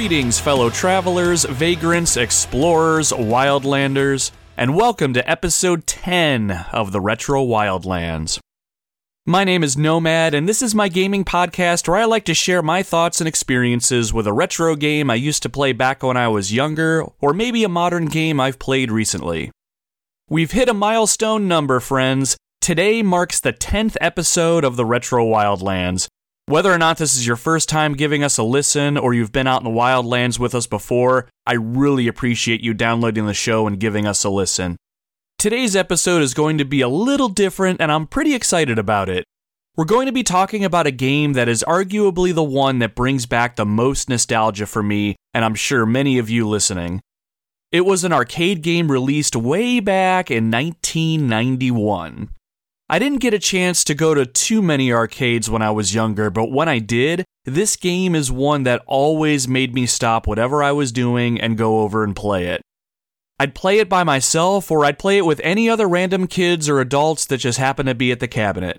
Greetings, fellow travelers, vagrants, explorers, wildlanders, and welcome to episode 10 of the Retro Wildlands. My name is Nomad, and this is my gaming podcast where I like to share my thoughts and experiences with a retro game I used to play back when I was younger, or maybe a modern game I've played recently. We've hit a milestone number, friends. Today marks the 10th episode of the Retro Wildlands, whether or not this is your first time giving us a listen or you've been out in the wildlands with us before, I really appreciate you downloading the show and giving us a listen. Today's episode is going to be a little different, and I'm pretty excited about it. We're going to be talking about a game that is arguably the one that brings back the most nostalgia for me, and I'm sure many of you listening. It was an arcade game released way back in 1991. I didn't get a chance to go to too many arcades when I was younger, but when I did, this game is one that always made me stop whatever I was doing and go over and play it. I'd play it by myself, or I'd play it with any other random kids or adults that just happened to be at the cabinet.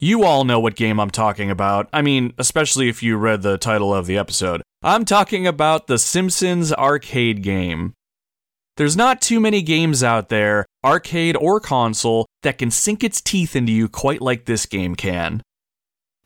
You all know what game I'm talking about. I mean, especially if you read the title of the episode. I'm talking about the Simpsons arcade game. There's not too many games out there, arcade or console, that can sink its teeth into you quite like this game can.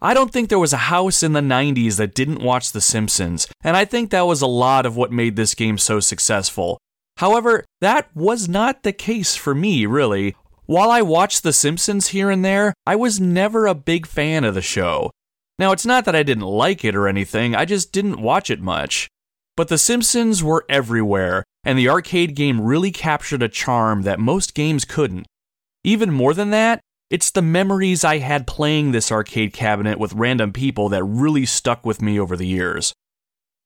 I don't think there was a house in the 90s that didn't watch The Simpsons, and I think that was a lot of what made this game so successful. However, that was not the case for me, really. While I watched The Simpsons here and there, I was never a big fan of the show. Now, it's not that I didn't like it or anything, I just didn't watch it much. But The Simpsons were everywhere, and the arcade game really captured a charm that most games couldn't. Even more than that, it's the memories I had playing this arcade cabinet with random people that really stuck with me over the years.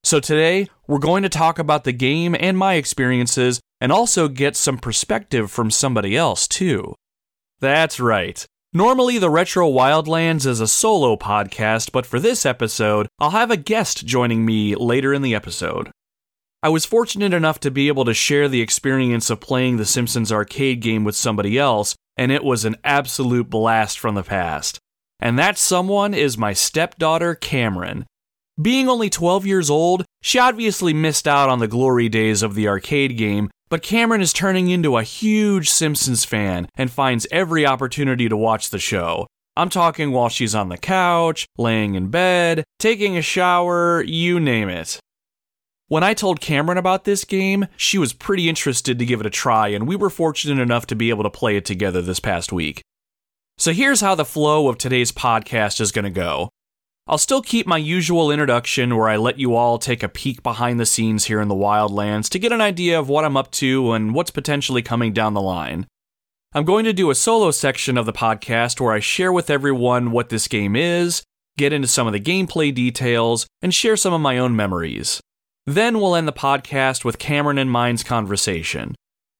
So today, we're going to talk about the game and my experiences, and also get some perspective from somebody else, too. That's right. Normally, the Retro Wildlands is a solo podcast, but for this episode, I'll have a guest joining me later in the episode. I was fortunate enough to be able to share the experience of playing the Simpsons arcade game with somebody else, and it was an absolute blast from the past. And that someone is my stepdaughter, Cameron. Being only 12 years old, she obviously missed out on the glory days of the arcade game, but Cameron is turning into a huge Simpsons fan and finds every opportunity to watch the show. I'm talking while she's on the couch, laying in bed, taking a shower, you name it. When I told Cameron about this game, she was pretty interested to give it a try, and we were fortunate enough to be able to play it together this past week. So here's how the flow of today's podcast is going to go. I'll still keep my usual introduction where I let you all take a peek behind the scenes here in the Wildlands to get an idea of what I'm up to and what's potentially coming down the line. I'm going to do a solo section of the podcast where I share with everyone what this game is, get into some of the gameplay details, and share some of my own memories. Then we'll end the podcast with Cameron and mine's conversation.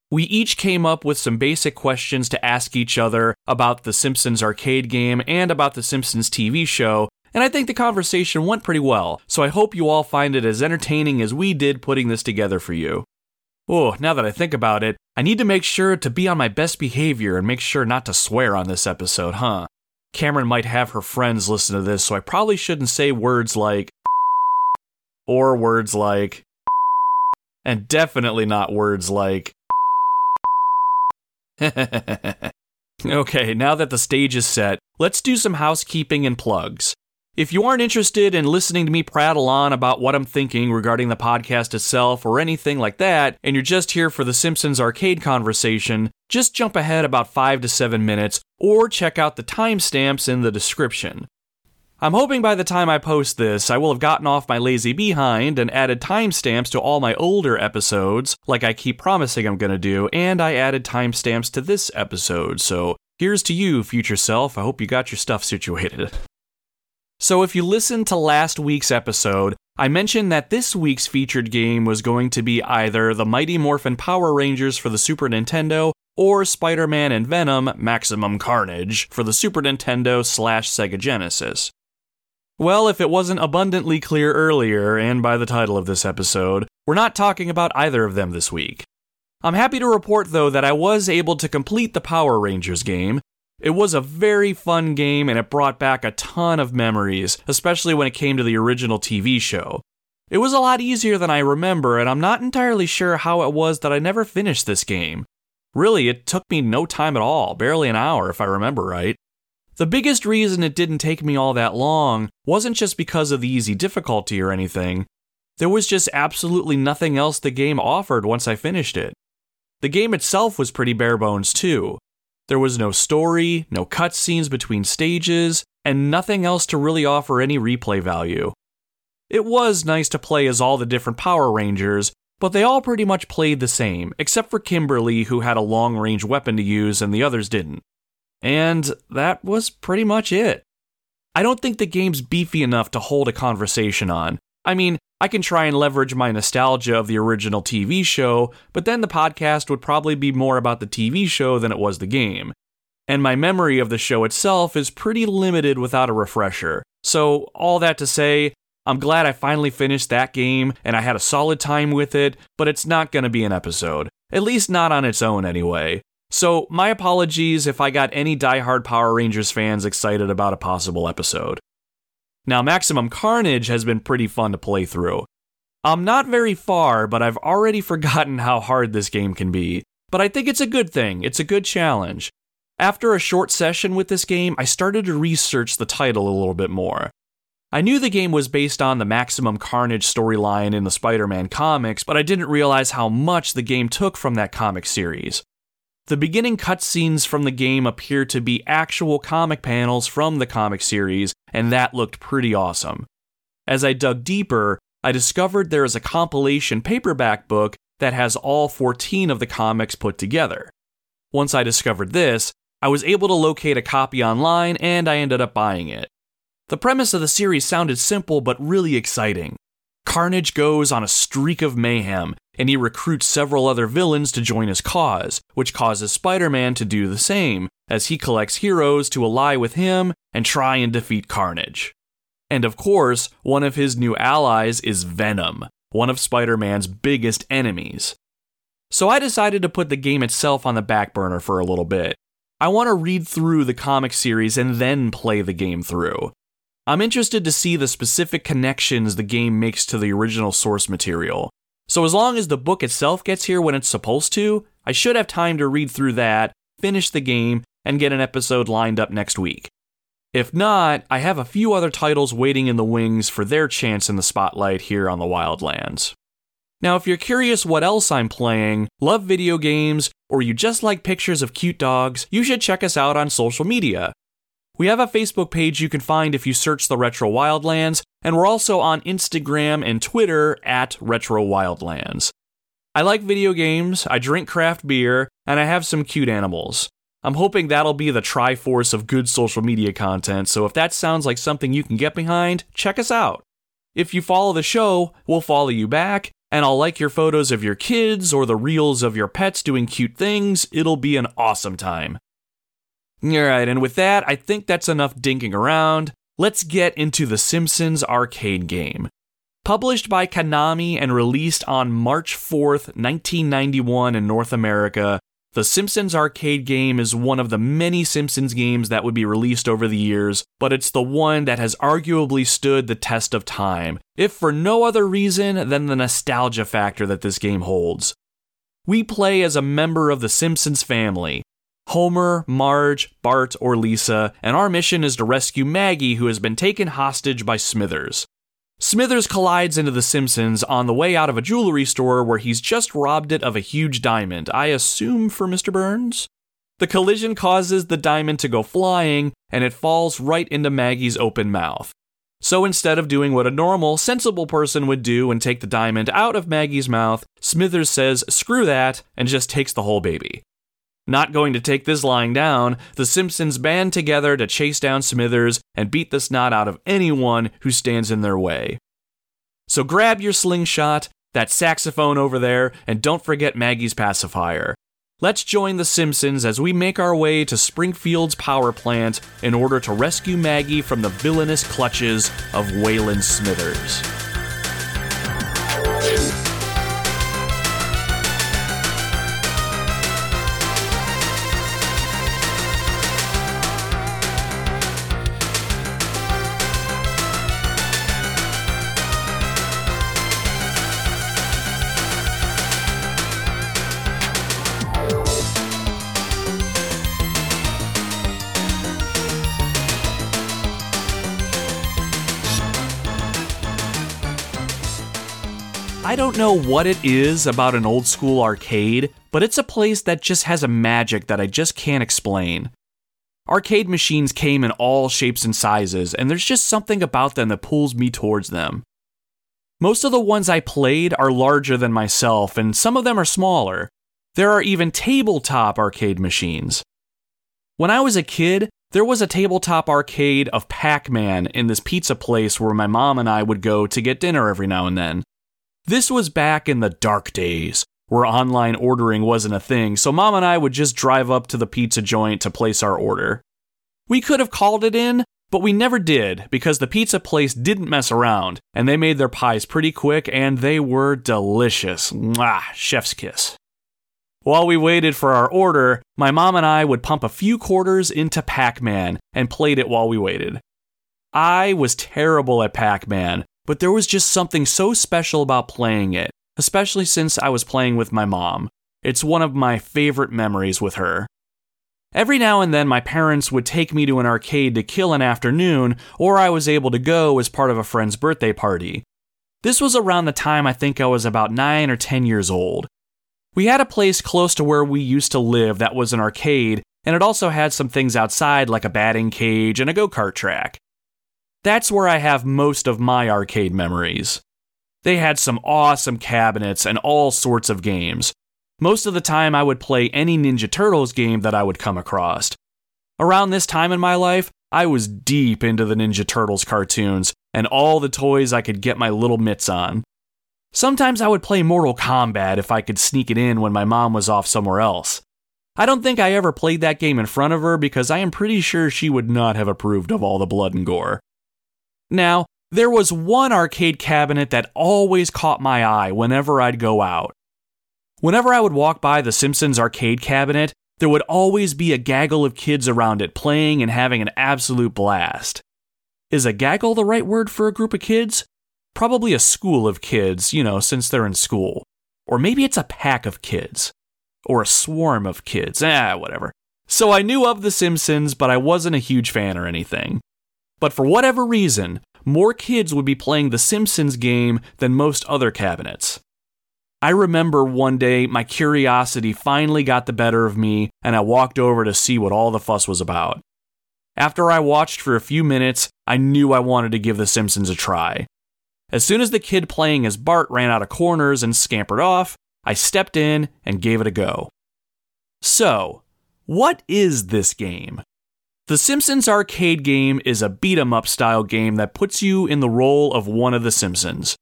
We each came up with some basic questions to ask each other about the Simpsons arcade game and about the Simpsons TV show, and I think the conversation went pretty well, so I hope you all find it as entertaining as we did putting this together for you. Oh, now that I think about it, I need to make sure to be on my best behavior and make sure not to swear on this episode, huh? Cameron might have her friends listen to this, so I probably shouldn't say words like or words like and definitely not words like Okay, now that the stage is set, let's do some housekeeping and plugs. If you aren't interested in listening to me prattle on about what I'm thinking regarding the podcast itself or anything like that, and you're just here for the Simpsons arcade conversation, just jump ahead about 5 to 7 minutes or check out the timestamps in the description. I'm hoping by the time I post this, I will have gotten off my lazy behind and added timestamps to all my older episodes, like I keep promising I'm gonna do, and I added timestamps to this episode, so here's to you, future self. I hope you got your stuff situated. So, if you listened to last week's episode, I mentioned that this week's featured game was going to be either the Mighty Morphin Power Rangers for the Super Nintendo or Spider Man and Venom Maximum Carnage for the Super Nintendo slash Sega Genesis. Well, if it wasn't abundantly clear earlier, and by the title of this episode, we're not talking about either of them this week. I'm happy to report, though, that I was able to complete the Power Rangers game, it was a very fun game and it brought back a ton of memories, especially when it came to the original TV show. It was a lot easier than I remember, and I'm not entirely sure how it was that I never finished this game. Really, it took me no time at all, barely an hour if I remember right. The biggest reason it didn't take me all that long wasn't just because of the easy difficulty or anything. There was just absolutely nothing else the game offered once I finished it. The game itself was pretty bare bones too. There was no story, no cutscenes between stages, and nothing else to really offer any replay value. It was nice to play as all the different Power Rangers, but they all pretty much played the same, except for Kimberly, who had a long range weapon to use and the others didn't. And that was pretty much it. I don't think the game's beefy enough to hold a conversation on. I mean, I can try and leverage my nostalgia of the original TV show, but then the podcast would probably be more about the TV show than it was the game. And my memory of the show itself is pretty limited without a refresher. So, all that to say, I'm glad I finally finished that game and I had a solid time with it, but it's not going to be an episode. At least not on its own, anyway. So, my apologies if I got any die-hard Power Rangers fans excited about a possible episode. Now, Maximum Carnage has been pretty fun to play through. I'm not very far, but I've already forgotten how hard this game can be. But I think it's a good thing, it's a good challenge. After a short session with this game, I started to research the title a little bit more. I knew the game was based on the Maximum Carnage storyline in the Spider Man comics, but I didn't realize how much the game took from that comic series. The beginning cutscenes from the game appear to be actual comic panels from the comic series, and that looked pretty awesome. As I dug deeper, I discovered there is a compilation paperback book that has all 14 of the comics put together. Once I discovered this, I was able to locate a copy online and I ended up buying it. The premise of the series sounded simple but really exciting. Carnage goes on a streak of mayhem, and he recruits several other villains to join his cause, which causes Spider Man to do the same, as he collects heroes to ally with him and try and defeat Carnage. And of course, one of his new allies is Venom, one of Spider Man's biggest enemies. So I decided to put the game itself on the back burner for a little bit. I want to read through the comic series and then play the game through. I'm interested to see the specific connections the game makes to the original source material. So, as long as the book itself gets here when it's supposed to, I should have time to read through that, finish the game, and get an episode lined up next week. If not, I have a few other titles waiting in the wings for their chance in the spotlight here on the Wildlands. Now, if you're curious what else I'm playing, love video games, or you just like pictures of cute dogs, you should check us out on social media. We have a Facebook page you can find if you search the Retro Wildlands, and we're also on Instagram and Twitter at Retro Wildlands. I like video games, I drink craft beer, and I have some cute animals. I'm hoping that'll be the triforce of good social media content, so if that sounds like something you can get behind, check us out. If you follow the show, we'll follow you back, and I'll like your photos of your kids or the reels of your pets doing cute things. It'll be an awesome time. Alright, and with that, I think that's enough dinking around. Let's get into The Simpsons arcade game. Published by Konami and released on March 4th, 1991 in North America, The Simpsons arcade game is one of the many Simpsons games that would be released over the years, but it's the one that has arguably stood the test of time, if for no other reason than the nostalgia factor that this game holds. We play as a member of the Simpsons family, Homer, Marge, Bart, or Lisa, and our mission is to rescue Maggie, who has been taken hostage by Smithers. Smithers collides into The Simpsons on the way out of a jewelry store where he's just robbed it of a huge diamond, I assume for Mr. Burns? The collision causes the diamond to go flying, and it falls right into Maggie's open mouth. So instead of doing what a normal, sensible person would do and take the diamond out of Maggie's mouth, Smithers says, screw that, and just takes the whole baby. Not going to take this lying down, the Simpsons band together to chase down Smithers and beat the snot out of anyone who stands in their way. So grab your slingshot, that saxophone over there, and don't forget Maggie's pacifier. Let's join the Simpsons as we make our way to Springfield's power plant in order to rescue Maggie from the villainous clutches of Waylon Smithers. I don't know what it is about an old school arcade, but it's a place that just has a magic that I just can't explain. Arcade machines came in all shapes and sizes, and there's just something about them that pulls me towards them. Most of the ones I played are larger than myself, and some of them are smaller. There are even tabletop arcade machines. When I was a kid, there was a tabletop arcade of Pac Man in this pizza place where my mom and I would go to get dinner every now and then. This was back in the dark days, where online ordering wasn't a thing, so mom and I would just drive up to the pizza joint to place our order. We could have called it in, but we never did because the pizza place didn't mess around, and they made their pies pretty quick and they were delicious. Mwah, chef's kiss. While we waited for our order, my mom and I would pump a few quarters into Pac Man and played it while we waited. I was terrible at Pac Man, but there was just something so special about playing it, especially since I was playing with my mom. It's one of my favorite memories with her. Every now and then, my parents would take me to an arcade to kill an afternoon, or I was able to go as part of a friend's birthday party. This was around the time I think I was about 9 or 10 years old. We had a place close to where we used to live that was an arcade, and it also had some things outside like a batting cage and a go kart track. That's where I have most of my arcade memories. They had some awesome cabinets and all sorts of games. Most of the time, I would play any Ninja Turtles game that I would come across. Around this time in my life, I was deep into the Ninja Turtles cartoons and all the toys I could get my little mitts on. Sometimes I would play Mortal Kombat if I could sneak it in when my mom was off somewhere else. I don't think I ever played that game in front of her because I am pretty sure she would not have approved of all the blood and gore. Now, there was one arcade cabinet that always caught my eye whenever I'd go out. Whenever I would walk by the Simpsons arcade cabinet, there would always be a gaggle of kids around it playing and having an absolute blast. Is a gaggle the right word for a group of kids? Probably a school of kids, you know, since they're in school. Or maybe it's a pack of kids. Or a swarm of kids. Ah, whatever. So I knew of The Simpsons, but I wasn't a huge fan or anything. But for whatever reason, more kids would be playing the Simpsons game than most other cabinets. I remember one day my curiosity finally got the better of me, and I walked over to see what all the fuss was about. After I watched for a few minutes, I knew I wanted to give The Simpsons a try. As soon as the kid playing as Bart ran out of corners and scampered off, I stepped in and gave it a go. So, what is this game? The Simpsons arcade game is a beat 'em up style game that puts you in the role of one of the Simpsons.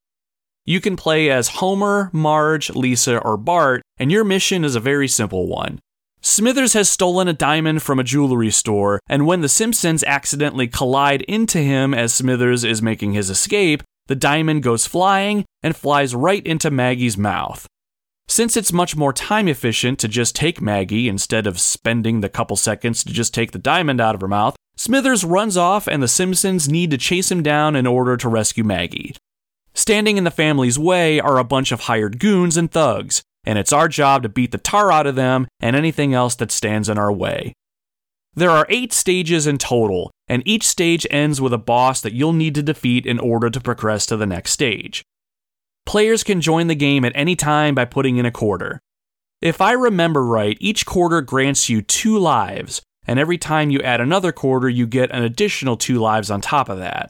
You can play as Homer, Marge, Lisa, or Bart, and your mission is a very simple one. Smithers has stolen a diamond from a jewelry store, and when the Simpsons accidentally collide into him as Smithers is making his escape, the diamond goes flying and flies right into Maggie's mouth. Since it's much more time efficient to just take Maggie instead of spending the couple seconds to just take the diamond out of her mouth, Smithers runs off and the Simpsons need to chase him down in order to rescue Maggie. Standing in the family's way are a bunch of hired goons and thugs, and it's our job to beat the tar out of them and anything else that stands in our way. There are eight stages in total, and each stage ends with a boss that you'll need to defeat in order to progress to the next stage. Players can join the game at any time by putting in a quarter. If I remember right, each quarter grants you two lives, and every time you add another quarter, you get an additional two lives on top of that.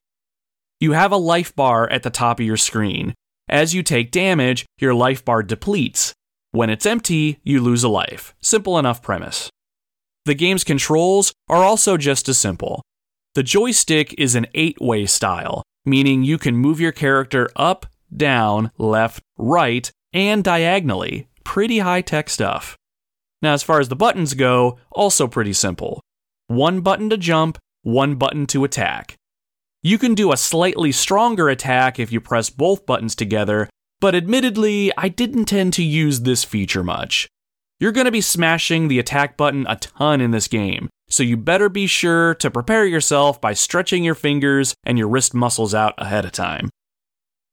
You have a life bar at the top of your screen. As you take damage, your life bar depletes. When it's empty, you lose a life. Simple enough premise. The game's controls are also just as simple. The joystick is an eight way style, meaning you can move your character up, down, left, right, and diagonally. Pretty high tech stuff. Now, as far as the buttons go, also pretty simple. One button to jump, one button to attack. You can do a slightly stronger attack if you press both buttons together, but admittedly, I didn't tend to use this feature much. You're going to be smashing the attack button a ton in this game, so you better be sure to prepare yourself by stretching your fingers and your wrist muscles out ahead of time.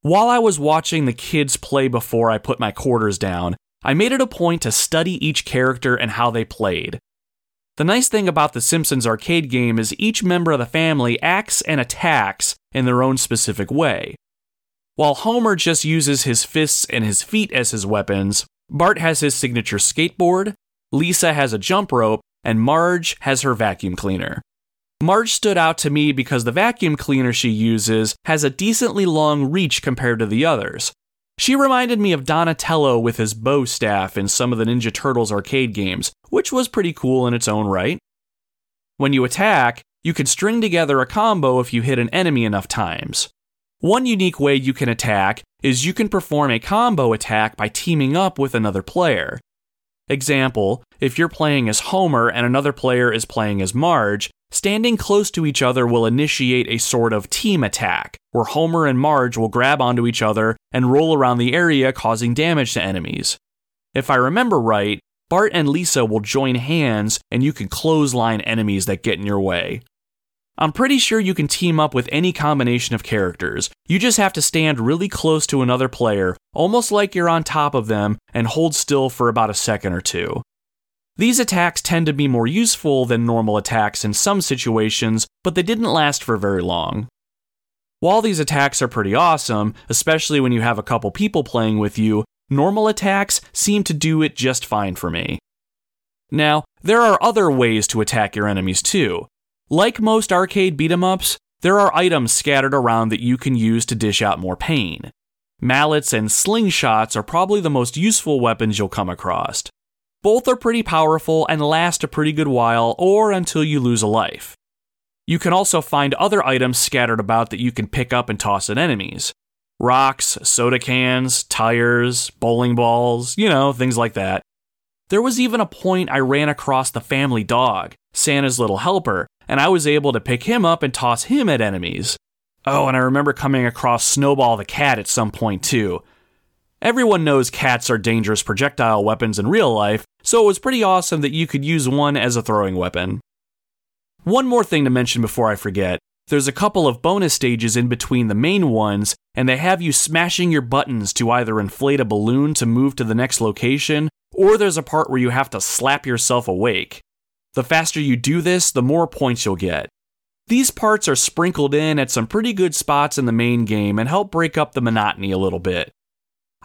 While I was watching the kids play before I put my quarters down, I made it a point to study each character and how they played. The nice thing about the Simpsons arcade game is each member of the family acts and attacks in their own specific way. While Homer just uses his fists and his feet as his weapons, Bart has his signature skateboard, Lisa has a jump rope, and Marge has her vacuum cleaner. Marge stood out to me because the vacuum cleaner she uses has a decently long reach compared to the others. She reminded me of Donatello with his bow staff in some of the Ninja Turtles arcade games, which was pretty cool in its own right. When you attack, you can string together a combo if you hit an enemy enough times. One unique way you can attack is you can perform a combo attack by teaming up with another player. Example, if you're playing as Homer and another player is playing as Marge, standing close to each other will initiate a sort of team attack, where Homer and Marge will grab onto each other and roll around the area causing damage to enemies. If I remember right, Bart and Lisa will join hands and you can clothesline enemies that get in your way. I'm pretty sure you can team up with any combination of characters. You just have to stand really close to another player, almost like you're on top of them, and hold still for about a second or two. These attacks tend to be more useful than normal attacks in some situations, but they didn't last for very long. While these attacks are pretty awesome, especially when you have a couple people playing with you, normal attacks seem to do it just fine for me. Now, there are other ways to attack your enemies too. Like most arcade beat 'em ups, there are items scattered around that you can use to dish out more pain. Mallets and slingshots are probably the most useful weapons you'll come across. Both are pretty powerful and last a pretty good while or until you lose a life. You can also find other items scattered about that you can pick up and toss at enemies rocks, soda cans, tires, bowling balls, you know, things like that. There was even a point I ran across the family dog, Santa's little helper, and I was able to pick him up and toss him at enemies. Oh, and I remember coming across Snowball the cat at some point too. Everyone knows cats are dangerous projectile weapons in real life, so it was pretty awesome that you could use one as a throwing weapon. One more thing to mention before I forget there's a couple of bonus stages in between the main ones, and they have you smashing your buttons to either inflate a balloon to move to the next location, or there's a part where you have to slap yourself awake. The faster you do this, the more points you'll get. These parts are sprinkled in at some pretty good spots in the main game and help break up the monotony a little bit.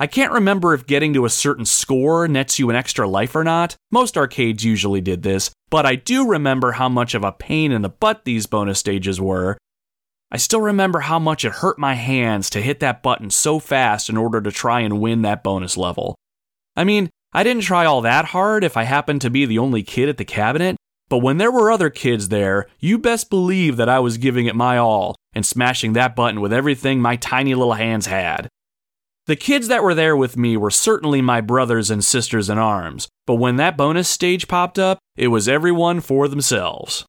I can't remember if getting to a certain score nets you an extra life or not. Most arcades usually did this, but I do remember how much of a pain in the butt these bonus stages were. I still remember how much it hurt my hands to hit that button so fast in order to try and win that bonus level. I mean, I didn't try all that hard if I happened to be the only kid at the cabinet, but when there were other kids there, you best believe that I was giving it my all and smashing that button with everything my tiny little hands had. The kids that were there with me were certainly my brothers and sisters in arms, but when that bonus stage popped up, it was everyone for themselves.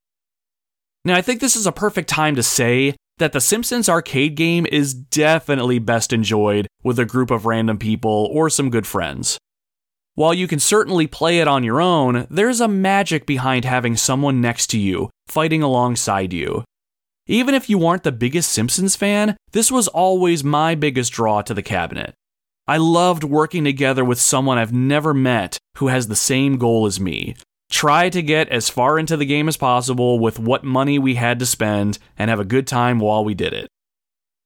Now, I think this is a perfect time to say that the Simpsons arcade game is definitely best enjoyed with a group of random people or some good friends. While you can certainly play it on your own, there's a magic behind having someone next to you, fighting alongside you. Even if you aren't the biggest Simpsons fan, this was always my biggest draw to the cabinet. I loved working together with someone I've never met who has the same goal as me. Try to get as far into the game as possible with what money we had to spend and have a good time while we did it.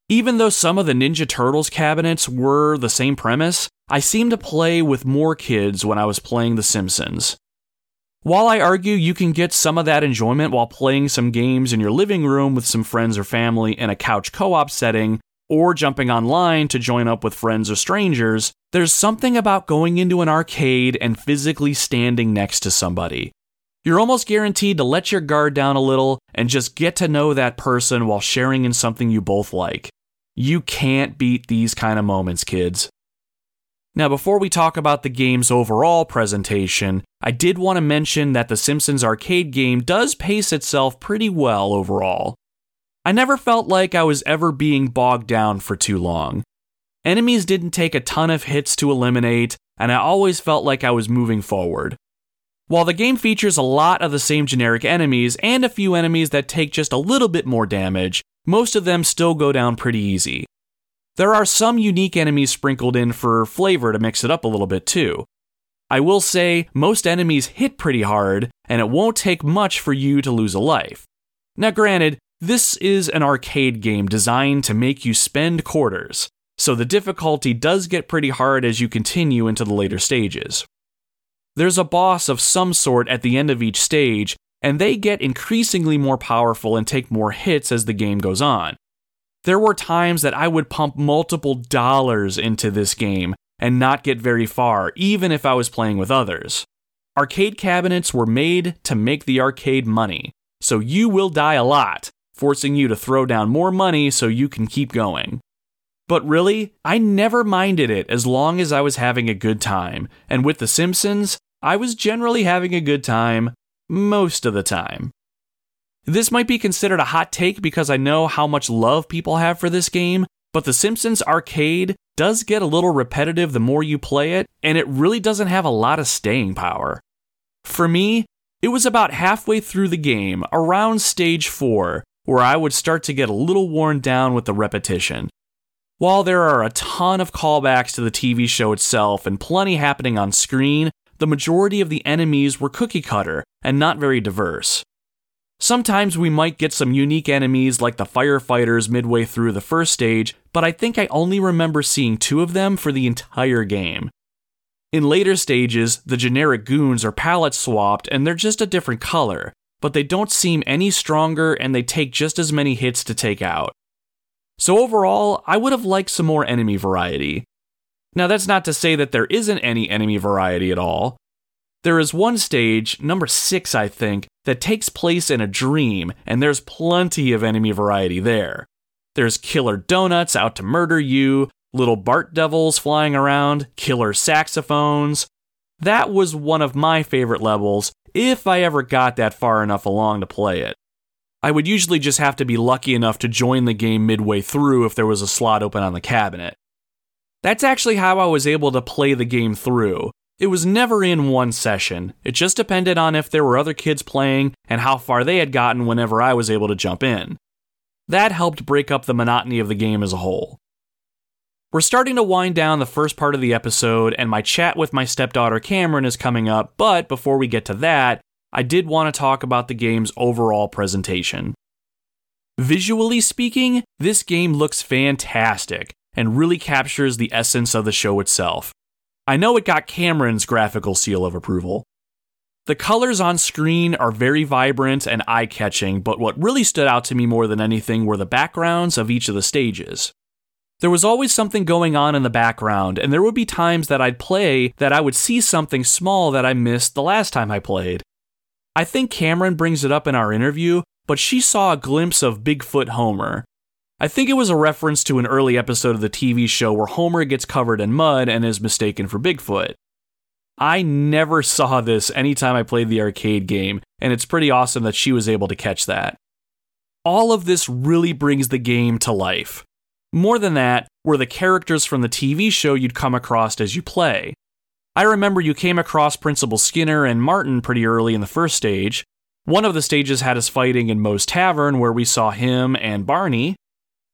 Even though some of the Ninja Turtles cabinets were the same premise, I seemed to play with more kids when I was playing The Simpsons. While I argue you can get some of that enjoyment while playing some games in your living room with some friends or family in a couch co op setting, or jumping online to join up with friends or strangers, there's something about going into an arcade and physically standing next to somebody. You're almost guaranteed to let your guard down a little and just get to know that person while sharing in something you both like. You can't beat these kind of moments, kids. Now, before we talk about the game's overall presentation, I did want to mention that the Simpsons arcade game does pace itself pretty well overall. I never felt like I was ever being bogged down for too long. Enemies didn't take a ton of hits to eliminate, and I always felt like I was moving forward. While the game features a lot of the same generic enemies and a few enemies that take just a little bit more damage, most of them still go down pretty easy. There are some unique enemies sprinkled in for flavor to mix it up a little bit too. I will say, most enemies hit pretty hard, and it won't take much for you to lose a life. Now, granted, this is an arcade game designed to make you spend quarters. so the difficulty does get pretty hard as you continue into the later stages. There's a boss of some sort at the end of each stage, and they get increasingly more powerful and take more hits as the game goes on. There were times that I would pump multiple dollars into this game and not get very far, even if I was playing with others. Arcade cabinets were made to make the arcade money, so you will die a lot, forcing you to throw down more money so you can keep going. But really, I never minded it as long as I was having a good time, and with The Simpsons, I was generally having a good time most of the time. This might be considered a hot take because I know how much love people have for this game, but The Simpsons Arcade does get a little repetitive the more you play it, and it really doesn't have a lot of staying power. For me, it was about halfway through the game, around stage 4, where I would start to get a little worn down with the repetition. While there are a ton of callbacks to the TV show itself and plenty happening on screen, the majority of the enemies were cookie cutter and not very diverse. Sometimes we might get some unique enemies like the firefighters midway through the first stage, but I think I only remember seeing two of them for the entire game. In later stages, the generic goons are palette swapped and they're just a different color, but they don't seem any stronger and they take just as many hits to take out. So overall, I would have liked some more enemy variety. Now, that's not to say that there isn't any enemy variety at all. There is one stage, number six, I think, that takes place in a dream, and there's plenty of enemy variety there. There's killer donuts out to murder you, little Bart devils flying around, killer saxophones. That was one of my favorite levels, if I ever got that far enough along to play it. I would usually just have to be lucky enough to join the game midway through if there was a slot open on the cabinet. That's actually how I was able to play the game through. It was never in one session, it just depended on if there were other kids playing and how far they had gotten whenever I was able to jump in. That helped break up the monotony of the game as a whole. We're starting to wind down the first part of the episode, and my chat with my stepdaughter Cameron is coming up, but before we get to that, I did want to talk about the game's overall presentation. Visually speaking, this game looks fantastic and really captures the essence of the show itself. I know it got Cameron's graphical seal of approval. The colors on screen are very vibrant and eye catching, but what really stood out to me more than anything were the backgrounds of each of the stages. There was always something going on in the background, and there would be times that I'd play that I would see something small that I missed the last time I played. I think Cameron brings it up in our interview, but she saw a glimpse of Bigfoot Homer. I think it was a reference to an early episode of the TV show where Homer gets covered in mud and is mistaken for Bigfoot. I never saw this anytime I played the arcade game, and it's pretty awesome that she was able to catch that. All of this really brings the game to life. More than that, were the characters from the TV show you'd come across as you play. I remember you came across Principal Skinner and Martin pretty early in the first stage. One of the stages had us fighting in Moe's Tavern, where we saw him and Barney.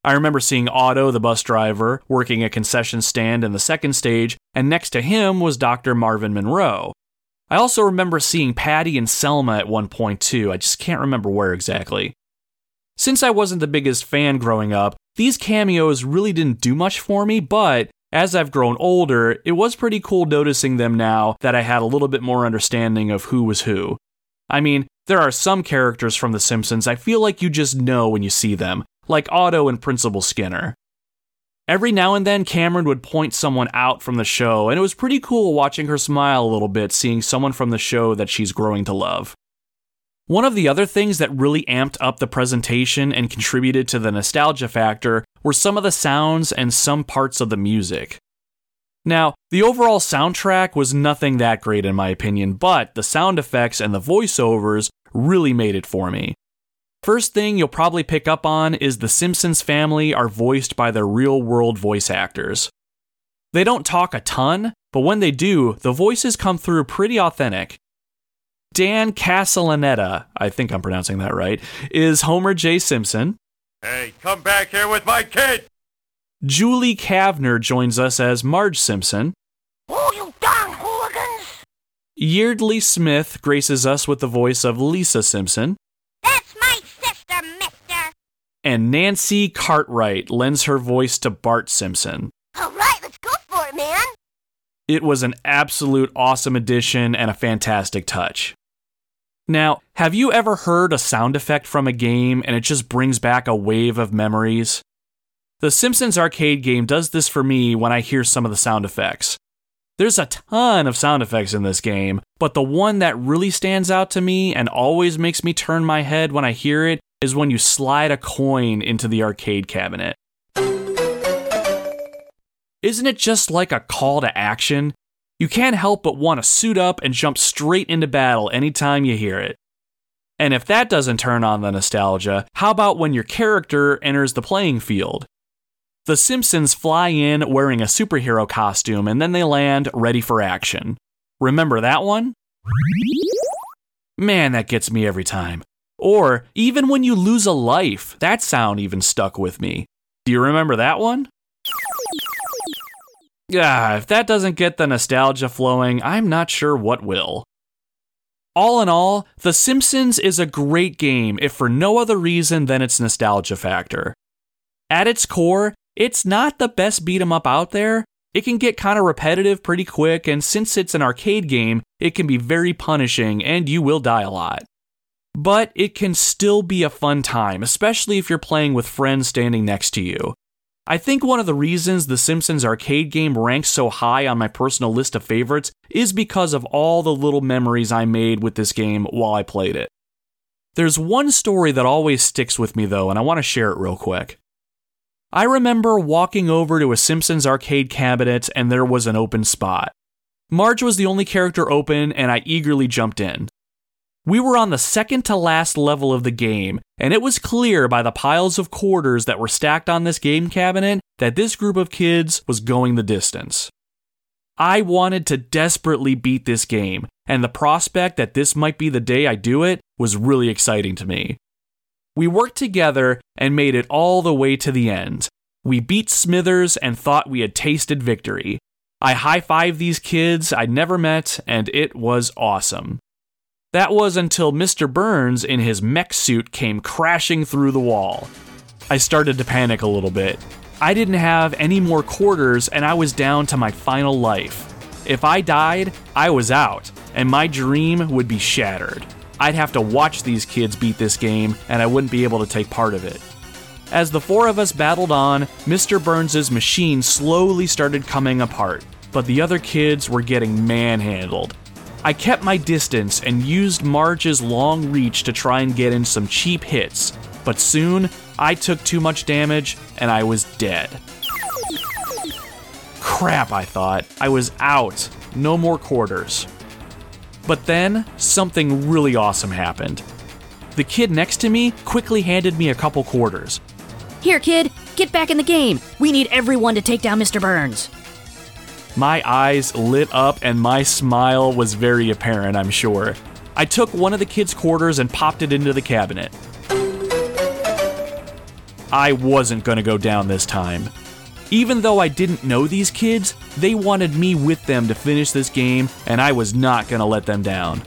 I remember seeing Otto, the bus driver, working a concession stand in the second stage, and next to him was Dr. Marvin Monroe. I also remember seeing Patty and Selma at one point too, I just can't remember where exactly. Since I wasn't the biggest fan growing up, these cameos really didn't do much for me, but as I've grown older, it was pretty cool noticing them now that I had a little bit more understanding of who was who. I mean, there are some characters from The Simpsons I feel like you just know when you see them, like Otto and Principal Skinner. Every now and then, Cameron would point someone out from the show, and it was pretty cool watching her smile a little bit seeing someone from the show that she's growing to love. One of the other things that really amped up the presentation and contributed to the nostalgia factor were some of the sounds and some parts of the music. Now, the overall soundtrack was nothing that great in my opinion, but the sound effects and the voiceovers really made it for me. First thing you'll probably pick up on is the Simpsons family are voiced by their real world voice actors. They don't talk a ton, but when they do, the voices come through pretty authentic. Dan Castellaneta, I think I'm pronouncing that right, is Homer J. Simpson. Hey, come back here with my kid! Julie Kavner joins us as Marge Simpson. Oh, you darn hooligans! Yeardley Smith graces us with the voice of Lisa Simpson. That's my sister, mister! And Nancy Cartwright lends her voice to Bart Simpson. All right, let's go for it, man. It was an absolute awesome addition and a fantastic touch. Now, have you ever heard a sound effect from a game and it just brings back a wave of memories? The Simpsons arcade game does this for me when I hear some of the sound effects. There's a ton of sound effects in this game, but the one that really stands out to me and always makes me turn my head when I hear it is when you slide a coin into the arcade cabinet. Isn't it just like a call to action? You can't help but want to suit up and jump straight into battle anytime you hear it. And if that doesn't turn on the nostalgia, how about when your character enters the playing field? The Simpsons fly in wearing a superhero costume and then they land ready for action. Remember that one? Man, that gets me every time. Or even when you lose a life, that sound even stuck with me. Do you remember that one? Ah, if that doesn't get the nostalgia flowing, I'm not sure what will. All in all, The Simpsons is a great game if for no other reason than its nostalgia factor. At its core, it's not the best beat 'em up out there. It can get kind of repetitive pretty quick, and since it's an arcade game, it can be very punishing and you will die a lot. But it can still be a fun time, especially if you're playing with friends standing next to you. I think one of the reasons The Simpsons arcade game ranks so high on my personal list of favorites is because of all the little memories I made with this game while I played it. There's one story that always sticks with me though, and I want to share it real quick. I remember walking over to a Simpsons arcade cabinet and there was an open spot. Marge was the only character open, and I eagerly jumped in. We were on the second to last level of the game, and it was clear by the piles of quarters that were stacked on this game cabinet that this group of kids was going the distance. I wanted to desperately beat this game, and the prospect that this might be the day I do it was really exciting to me. We worked together and made it all the way to the end. We beat Smithers and thought we had tasted victory. I high fived these kids I'd never met, and it was awesome. That was until Mr. Burns in his mech suit came crashing through the wall. I started to panic a little bit. I didn't have any more quarters and I was down to my final life. If I died, I was out, and my dream would be shattered. I'd have to watch these kids beat this game, and I wouldn't be able to take part of it. As the four of us battled on, Mr. Burns's machine slowly started coming apart, but the other kids were getting manhandled. I kept my distance and used Marge's long reach to try and get in some cheap hits, but soon I took too much damage and I was dead. Crap, I thought. I was out. No more quarters. But then, something really awesome happened. The kid next to me quickly handed me a couple quarters. Here, kid, get back in the game. We need everyone to take down Mr. Burns. My eyes lit up and my smile was very apparent, I'm sure. I took one of the kids' quarters and popped it into the cabinet. I wasn't going to go down this time. Even though I didn't know these kids, they wanted me with them to finish this game, and I was not going to let them down.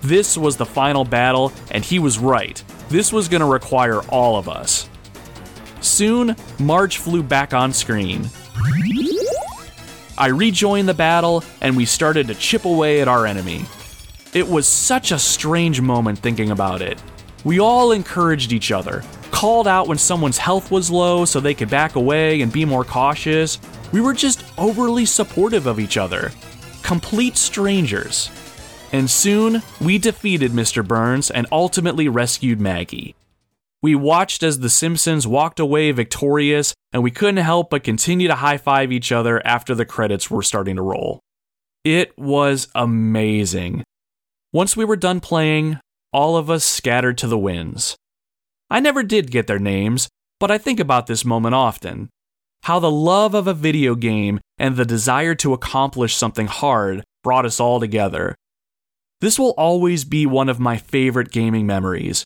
This was the final battle, and he was right. This was going to require all of us. Soon, Marge flew back on screen. I rejoined the battle, and we started to chip away at our enemy. It was such a strange moment thinking about it. We all encouraged each other, called out when someone's health was low so they could back away and be more cautious. We were just overly supportive of each other. Complete strangers. And soon, we defeated Mr. Burns and ultimately rescued Maggie. We watched as The Simpsons walked away victorious, and we couldn't help but continue to high five each other after the credits were starting to roll. It was amazing. Once we were done playing, all of us scattered to the winds. I never did get their names, but I think about this moment often. How the love of a video game and the desire to accomplish something hard brought us all together. This will always be one of my favorite gaming memories,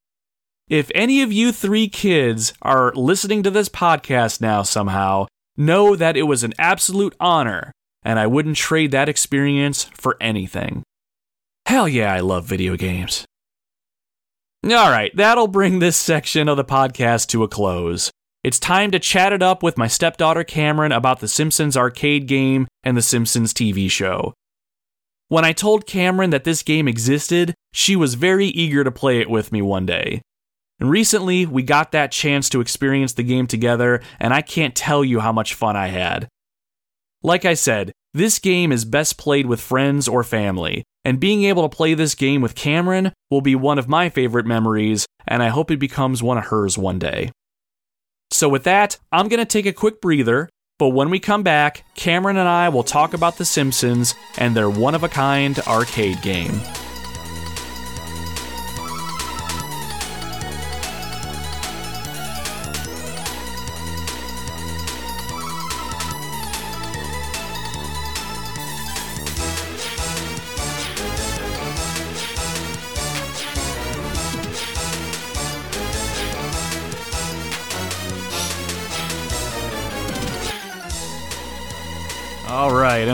if any of you three kids are listening to this podcast now somehow, know that it was an absolute honor, and I wouldn't trade that experience for anything. Hell yeah, I love video games. All right, that'll bring this section of the podcast to a close. It's time to chat it up with my stepdaughter Cameron about The Simpsons arcade game and The Simpsons TV show. When I told Cameron that this game existed, she was very eager to play it with me one day. And recently, we got that chance to experience the game together, and I can't tell you how much fun I had. Like I said, this game is best played with friends or family, and being able to play this game with Cameron will be one of my favorite memories, and I hope it becomes one of hers one day. So, with that, I'm going to take a quick breather, but when we come back, Cameron and I will talk about The Simpsons and their one of a kind arcade game.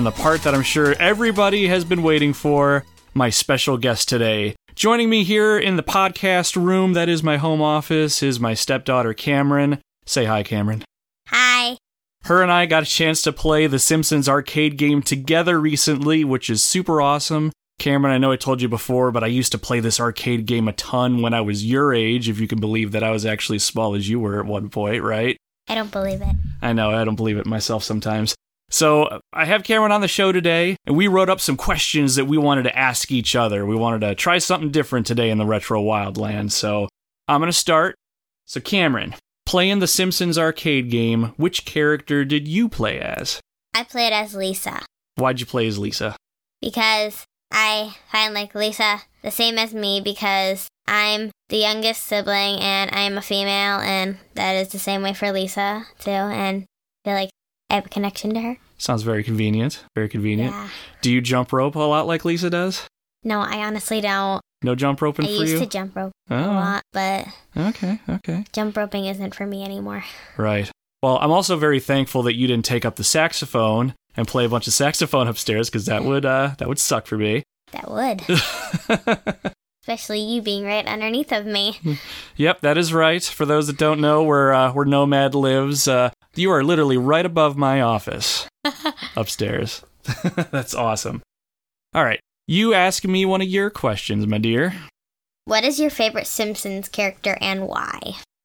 And the part that I'm sure everybody has been waiting for my special guest today. Joining me here in the podcast room, that is my home office, is my stepdaughter Cameron. Say hi, Cameron. Hi. Her and I got a chance to play the Simpsons arcade game together recently, which is super awesome. Cameron, I know I told you before, but I used to play this arcade game a ton when I was your age, if you can believe that I was actually as small as you were at one point, right? I don't believe it. I know, I don't believe it myself sometimes. So, I have Cameron on the show today, and we wrote up some questions that we wanted to ask each other. We wanted to try something different today in the Retro Wildlands. So, I'm going to start. So, Cameron, playing the Simpsons arcade game, which character did you play as? I played as Lisa Why'd you play as Lisa? because I find like Lisa the same as me because I'm the youngest sibling and I'm a female and that is the same way for Lisa too and I feel like I have a connection to her. Sounds very convenient. Very convenient. Yeah. Do you jump rope a lot like Lisa does? No, I honestly don't. No jump roping I for used you? to jump rope a oh, lot, but okay, okay. jump roping isn't for me anymore. Right. Well, I'm also very thankful that you didn't take up the saxophone and play a bunch of saxophone upstairs because that would uh, that would suck for me. That would. Especially you being right underneath of me. yep, that is right. For those that don't know where uh, where Nomad lives, uh, you are literally right above my office upstairs. That's awesome. All right, you ask me one of your questions, my dear. What is your favorite Simpsons character and why?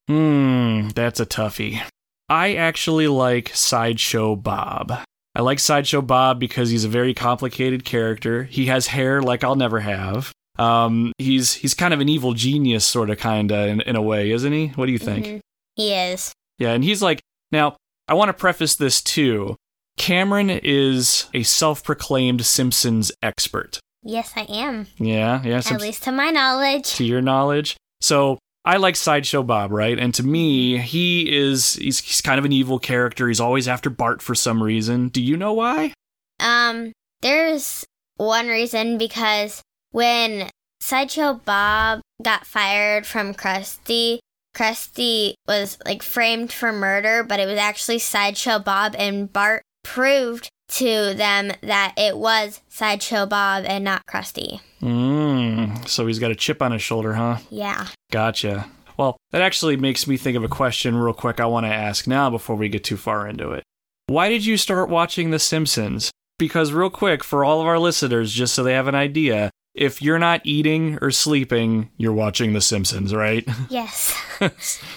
Hmm, that's a toughie. I actually like Sideshow Bob. I like Sideshow Bob because he's a very complicated character. He has hair like I'll never have. Um, he's he's kind of an evil genius, sort of, kinda, in, in a way, isn't he? What do you think? Mhm. He is. Yeah, and he's like, now, I want to preface this too. Cameron is a self proclaimed Simpsons expert. Yes, I am. Yeah, yeah, At least to my knowledge. to your knowledge. So I like Sideshow Bob, right? And to me, he is he's, he's kind of an evil character. He's always after Bart for some reason. Do you know why? Um, there's one reason because when Sideshow Bob got fired from Krusty, Krusty was like framed for murder, but it was actually Sideshow Bob, and Bart proved to them that it was Sideshow Bob and not Krusty. Mm, so he's got a chip on his shoulder, huh? Yeah. Gotcha. Well, that actually makes me think of a question real quick I want to ask now before we get too far into it. Why did you start watching The Simpsons? Because, real quick, for all of our listeners, just so they have an idea, if you're not eating or sleeping, you're watching The Simpsons, right? Yes.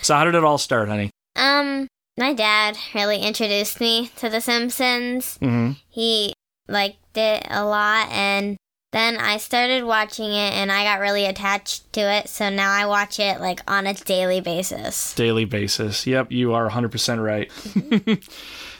so, how did it all start, honey? Um, my dad really introduced me to The Simpsons. Mm-hmm. He liked it a lot, and then I started watching it, and I got really attached to it. So now I watch it like on a daily basis. Daily basis. Yep, you are 100% right.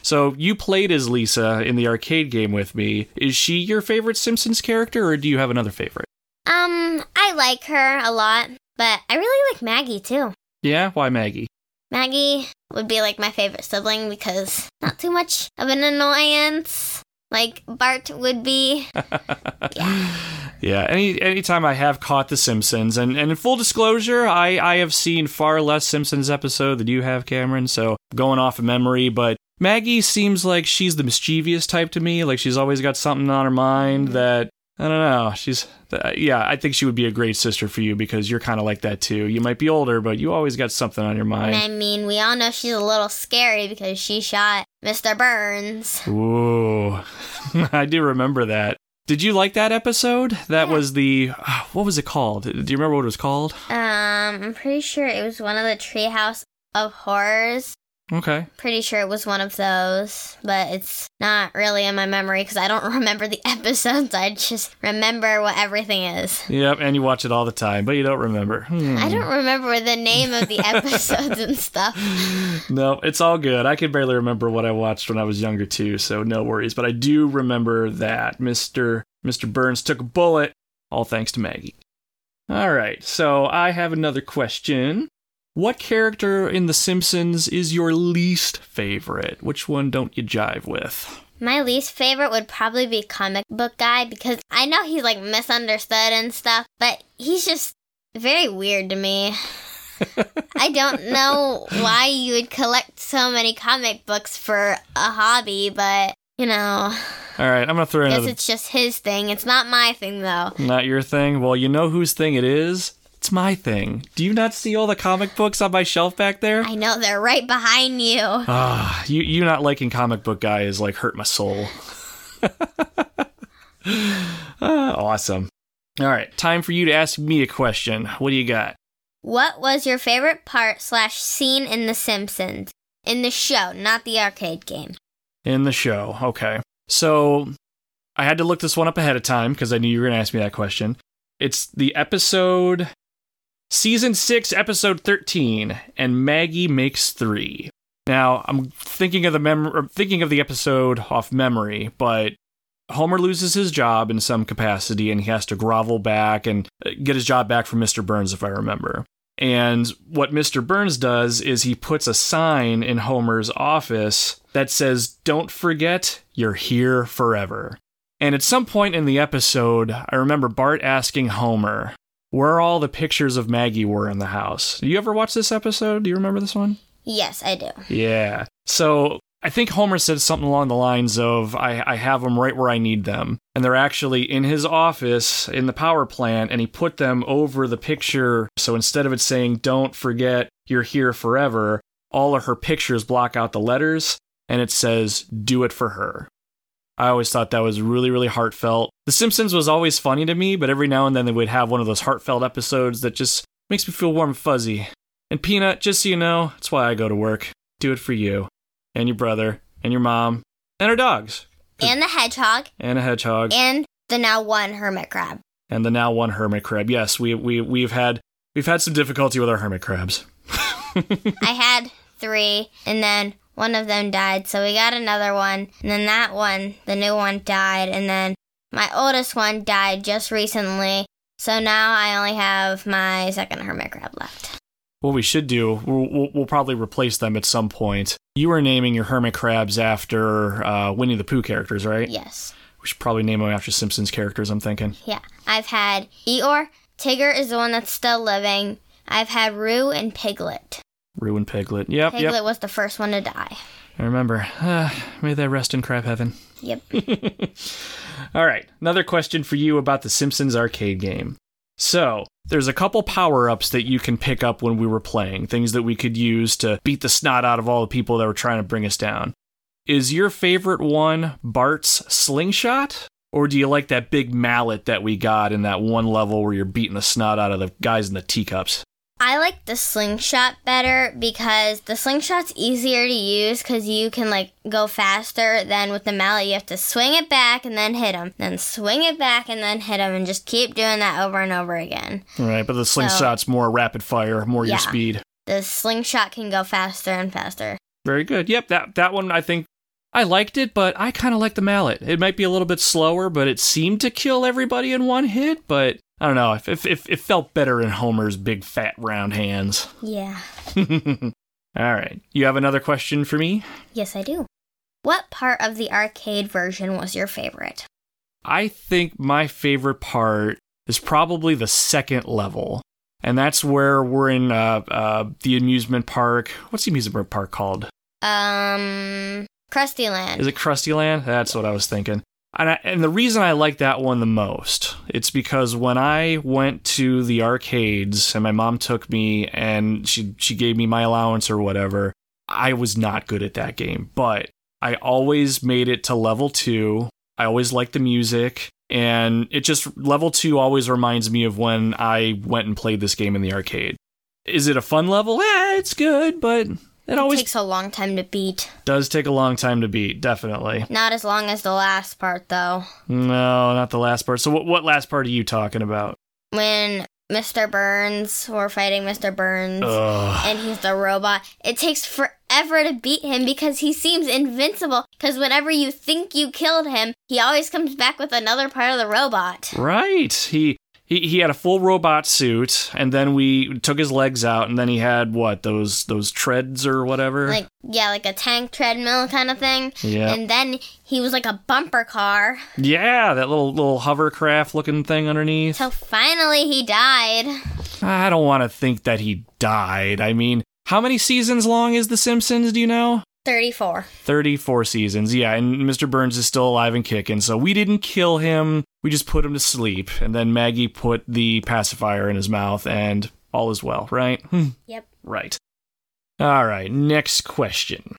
so, you played as Lisa in the arcade game with me. Is she your favorite Simpsons character, or do you have another favorite? Um, I like her a lot, but I really like Maggie too. Yeah? Why Maggie? Maggie would be like my favorite sibling because not too much of an annoyance like Bart would be. yeah. Yeah, any anytime I have caught The Simpsons, and, and in full disclosure, I, I have seen far less Simpsons episode than you have, Cameron, so going off of memory, but Maggie seems like she's the mischievous type to me, like she's always got something on her mind that I don't know. She's, uh, yeah, I think she would be a great sister for you because you're kind of like that too. You might be older, but you always got something on your mind. I mean, we all know she's a little scary because she shot Mr. Burns. Ooh, I do remember that. Did you like that episode? That Yeah. was the, uh, what was it called? Do you remember what it was called? Um, I'm pretty sure it was one of the Treehouse of Horrors. Okay. Pretty sure it was one of those, but it's not really in my memory because I don't remember the episodes. I just remember what everything is. Yep, and you watch it all the time, but you don't remember. Hmm. I don't remember the name of the episodes and stuff. No, it's all good. I can barely remember what I watched when I was younger too, so no worries. But I do remember that Mr. Mr. Burns took a bullet, all thanks to Maggie. All right, so I have another question. What character in The Simpsons is your least favorite? Which one don't you jive with? My least favorite would probably be comic book guy because I know he's like misunderstood and stuff, but he's just very weird to me. I don't know why you would collect so many comic books for a hobby, but you know, All right, I'm gonna throw in guess another. it's just his thing. It's not my thing though. Not your thing. Well, you know whose thing it is. It's my thing. Do you not see all the comic books on my shelf back there? I know they're right behind you. Ah, you you not liking comic book guy is like hurt my soul. Ah, awesome. All right, time for you to ask me a question. What do you got? What was your favorite part slash scene in The Simpsons? In the show, not the arcade game. In the show. Okay. So I had to look this one up ahead of time because I knew you were going to ask me that question. It's the episode, season six, episode 13, and Maggie makes three. Now, I'm thinking of the mem- thinking of the episode off memory, but Homer loses his job in some capacity and he has to grovel back and uh, get his job back from Mr. Burns, if I remember. And what Mr. Burns does is he puts a sign in Homer's office that says, Don't forget, you're here forever. And at some point in the episode, I remember Bart asking Homer where all the pictures of Maggie were in the house. Do you ever watch this episode? Do you remember this one? Yes, I do. Yeah. So I think Homer said something along the lines of, I, I have them right where I need them. And they're actually in his office in the power plant, and he put them over the picture. So instead of it saying, Don't forget, you're here forever, all of her pictures block out the letters, and it says, Do it for her. I always thought that was really, really heartfelt. The Simpsons was always funny to me, but every now and then they would have one of those heartfelt episodes that just makes me feel warm and fuzzy. And Peanut, just so you know, that's why I go to work. Do it for you, and your brother, and your mom, and our dogs, And the hedgehog, and a hedgehog, and the now one hermit crab. and the now one hermit crab. Yes, we we we've had we've had some difficulty with our hermit crabs. I had three, and then one of them died, so we got another one. And then that one, the new one, died, and then my oldest one died just recently. So now I only have my second hermit crab left. What we should do, we'll, we'll, probably replace them at some point. You were naming your hermit crabs after uh, Winnie the Pooh characters, right? Yes. We should probably name them after Simpsons characters. I'm thinking. Yeah. I've had Eeyore. Tigger is the one that's still living. I've had Roo and Piglet. Ruin Piglet. Yep, Piglet yep. was the first one to die. I remember. Ah, may they rest in crab heaven. Yep. All right, another question for you about the Simpsons arcade game. So, there's a couple power ups that you can pick up when we were playing, things that we could use to beat the snot out of all the people that were trying to bring us down. Is your favorite one Bart's slingshot? Or do you like that big mallet that we got in that one level where you're beating the snot out of the guys in the teacups? I like the slingshot better because the slingshot's easier to use because you can like go faster than with the mallet. You have to swing it back and then hit them, then swing it back and then hit them, and just keep doing that over and over again. Right, but the slingshot's more rapid fire, more Yeah. your speed. The slingshot can go faster and faster. Very good. Yep, that that one I think I liked it, but I kind of like the mallet. It might be a little bit slower, but it seemed to kill everybody in one hit. But I don't know. If if, if it felt better in Homer's big fat round hands. Yeah. All right, you have another question for me? Yes, I do. What part of the arcade version was your favorite? I think my favorite part is probably the second level. And that's where we're in uh, uh, the amusement park. What's the amusement park called? Um, Krusty Land. Is it Krusty Land? That's what I was thinking. And, I, and the reason I like that one the most, it's because when I went to the arcades and my mom took me and she she gave me my allowance or whatever, I was not good at that game, but I always made it to level 2. I always liked the music and it just level 2 always reminds me of when I went and played this game in the arcade. Is it a fun level? Eh, it's good, but it always takes a long time to beat. does take a long time to beat, definitely. Not as long as the last part, though. No, not the last part. So what, what last part are you talking about? When Mr. Burns, we're fighting Mr. Burns, Ugh. and he's the robot. It takes forever to beat him because he seems invincible. Because whenever you think you killed him, he always comes back with another part of the robot. Right. He he he had a full robot suit and then we took his legs out and then he had what, those those treads or whatever? Like, yeah, like a tank treadmill kind of thing. Yeah. And then he was like a bumper car. yeah, that little little hovercraft looking thing underneath. So finally he died. I don't want to think that he died. I mean, how many seasons long is The Simpsons, do you know? 34. 34 seasons. Yeah, and Mr. Burns is still alive and kicking. So we didn't kill him. We just put him to sleep. And then Maggie put the pacifier in his mouth, and all is well, right? Hmm, Yep. right. All right, next question.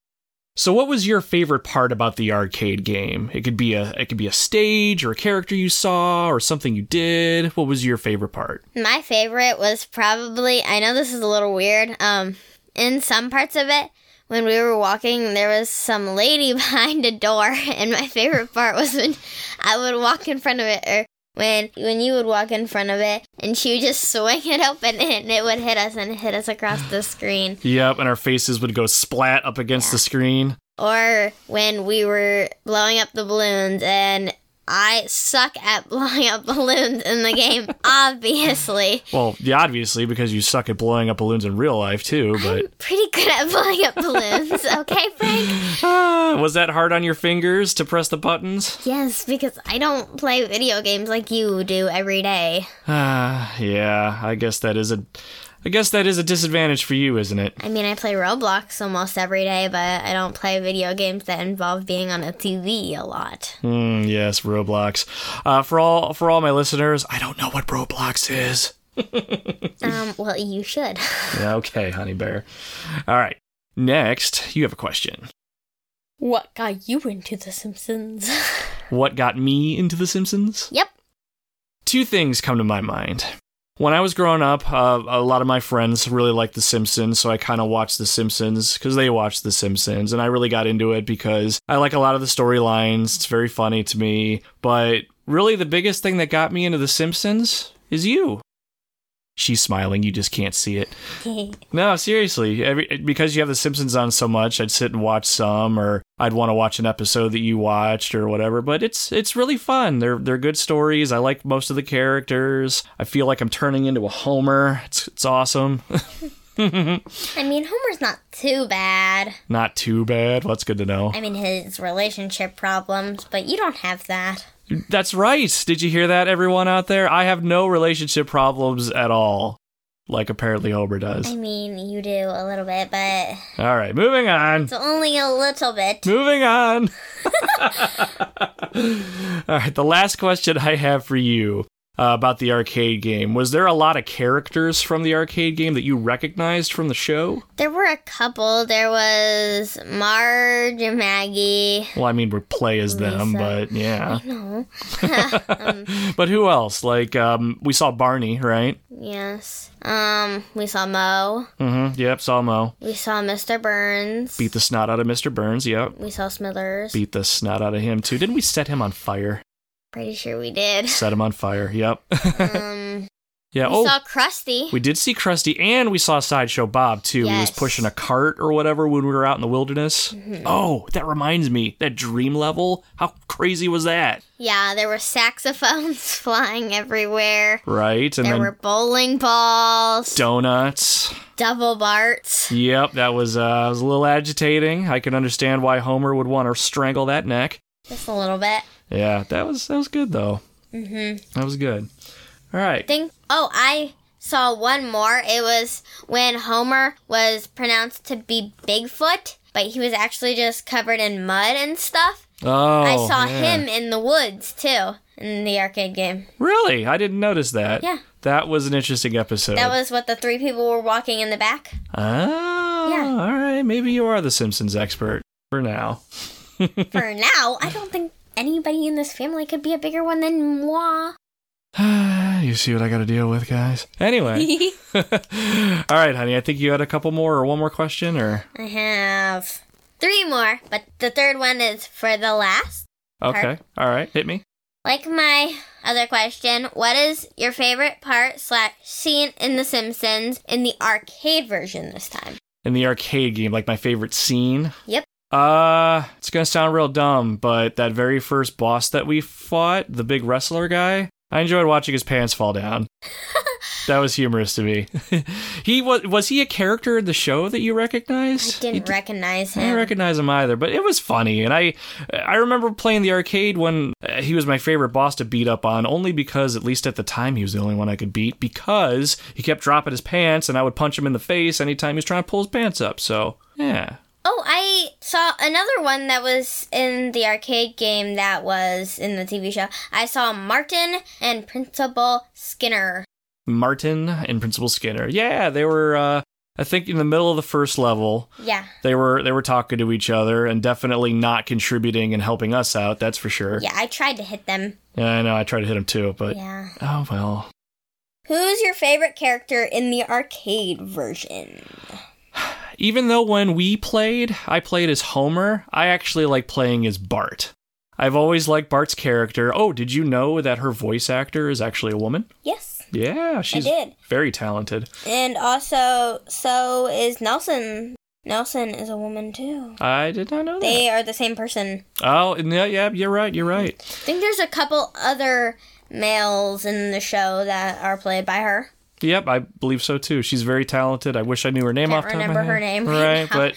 So what was your favorite part about the arcade game? It could be a it could be a stage or a character you saw or something you did. What was your favorite part? My favorite was probably I know this is a little weird. Um in some parts of it when we were walking there was some lady behind a door and my favorite part was when I would walk in front of it or when when you would walk in front of it and she would just swing it open and it would hit us and hit us across the screen. Yep, and our faces would go splat up against the screen. Or when we were blowing up the balloons and I suck at blowing up balloons in the game, obviously. Well, yeah, obviously because you suck at blowing up balloons in real life too, but Pretty good at blowing up balloons, okay, Frank? Ah, was that hard on your fingers to press the buttons? Yes, because I don't play video games like you do every day. Ah, yeah, I guess that is a I guess that is a disadvantage for you, isn't it? I mean, I play Roblox almost every day, but I don't play video games that involve being on a TV a lot. Mm, yes, Roblox. Uh, for all for all my listeners, I don't know what Roblox is. Um, well, you should. Okay, honey bear. All right. Next, you have a question. What got you into The Simpsons? What got me into The Simpsons? yep. two things come to my mind. When I was growing up, uh, a lot of my friends really liked The Simpsons, so I kind of watched The Simpsons because they watched The Simpsons, and I really got into it because I like a lot of the storylines. It's very funny to me. But really, the biggest thing that got me into The Simpsons is you. She's smiling, you just can't see it. No, seriously. Every, because you have The Simpsons on so much, I'd sit and watch some, or I'd want to watch an episode that you watched, or whatever. But it's it's really fun. They're they're good stories. I like most of the characters. I feel like I'm turning into a Homer. It's it's awesome. I mean, Homer's not too bad. Not too bad. Well, that's good to know. I mean, his relationship problems, but you don't have that. That's right. Did you hear that, everyone out there? I have no relationship problems at all, like apparently Homer does. I mean, you do a little bit, but All right, moving on. it's only a little bit. Moving on. All right, the last question I have for you uh, about the arcade game was there a lot of characters from the arcade game that you recognized from the show? There were a couple. There was Marge and Maggie. Well, I mean, we play as them, Lisa. but yeah. No. But who else? Like, um, we saw Barney, right? yes. Um, we saw Moe. Mm-hmm. Yep, saw Moe. We saw Mr. Burns. Beat the snot out of Mr. Burns. Yep. we saw Smithers. Beat the snot out of him too. Didn't we set him on fire? Pretty sure we did. Set him on fire. Yep. Um, yeah. we oh, saw Krusty. We did see Krusty, and we saw Sideshow Bob too. He was pushing a cart or whatever when we were out in the wilderness. Mm-hmm. Oh, that reminds me, that dream level. How crazy was that? yeah, there were saxophones flying everywhere. Right, and there were bowling balls, donuts. double barts. Yep, that was uh, was a little agitating. I can understand why Homer would want to strangle that neck. Just a little bit. Yeah, that was that was good though. Mm-hmm. That was good. All right. think oh i saw one more it was when homer was pronounced to be bigfoot but he was actually just covered in mud and stuff. Oh, I saw yeah. him in the woods too in the arcade game. Really? I didn't notice that. Yeah. That was an interesting episode. That was what the three people were walking in the back. Oh, Yeah. all right. Maybe you are the Simpsons expert for now. For now, I don't think anybody in this family could be a bigger one than moi. you see what I got to deal with, guys. Anyway. all right, honey. I think you had a couple more or one more question, or I have three more, but the third one is for the last. okay. All right, hit me. Like my other question, what is your favorite part slash scene in The Simpsons in the arcade version this time? In the arcade game, like my favorite scene. Yep. Uh, it's gonna sound real dumb, but that very first boss that we fought, the big wrestler guy, I enjoyed watching his pants fall down. that was humorous to me. he was was he a character in the show that you recognized? I didn't d- recognize him. I didn't recognize him either, but it was funny, and I I remember playing the arcade when uh, he was my favorite boss to beat up on, only because at least at the time he was the only one I could beat because he kept dropping his pants, and I would punch him in the face anytime he was trying to pull his pants up. So yeah, oh, I saw another one that was in the arcade game that was in the TV show. I saw Martin and Principal Skinner. Martin and Principal Skinner. Yeah, they were. Uh, I think in the middle of the first level, Yeah. they were they were talking to each other and definitely not contributing and helping us out. That's for sure. Yeah, I tried to hit them. Yeah, I know. I tried to hit him too, but Yeah. oh well. Who's your favorite character in the arcade version? Even though when we played, I played as Homer, I actually like playing as Bart. I've always liked Bart's character. Oh, did you know that her voice actor is actually a woman? Yes, Yeah, she's very talented. and also so is Nelson. Nelson is a woman too. I did not know that. They are the same person. Oh, yeah, yeah, you're right. You're right. I think there's a couple other males in the show that are played by her. Yep, I believe so too. She's very talented. I wish I knew her name Can't off of remember her name right right? But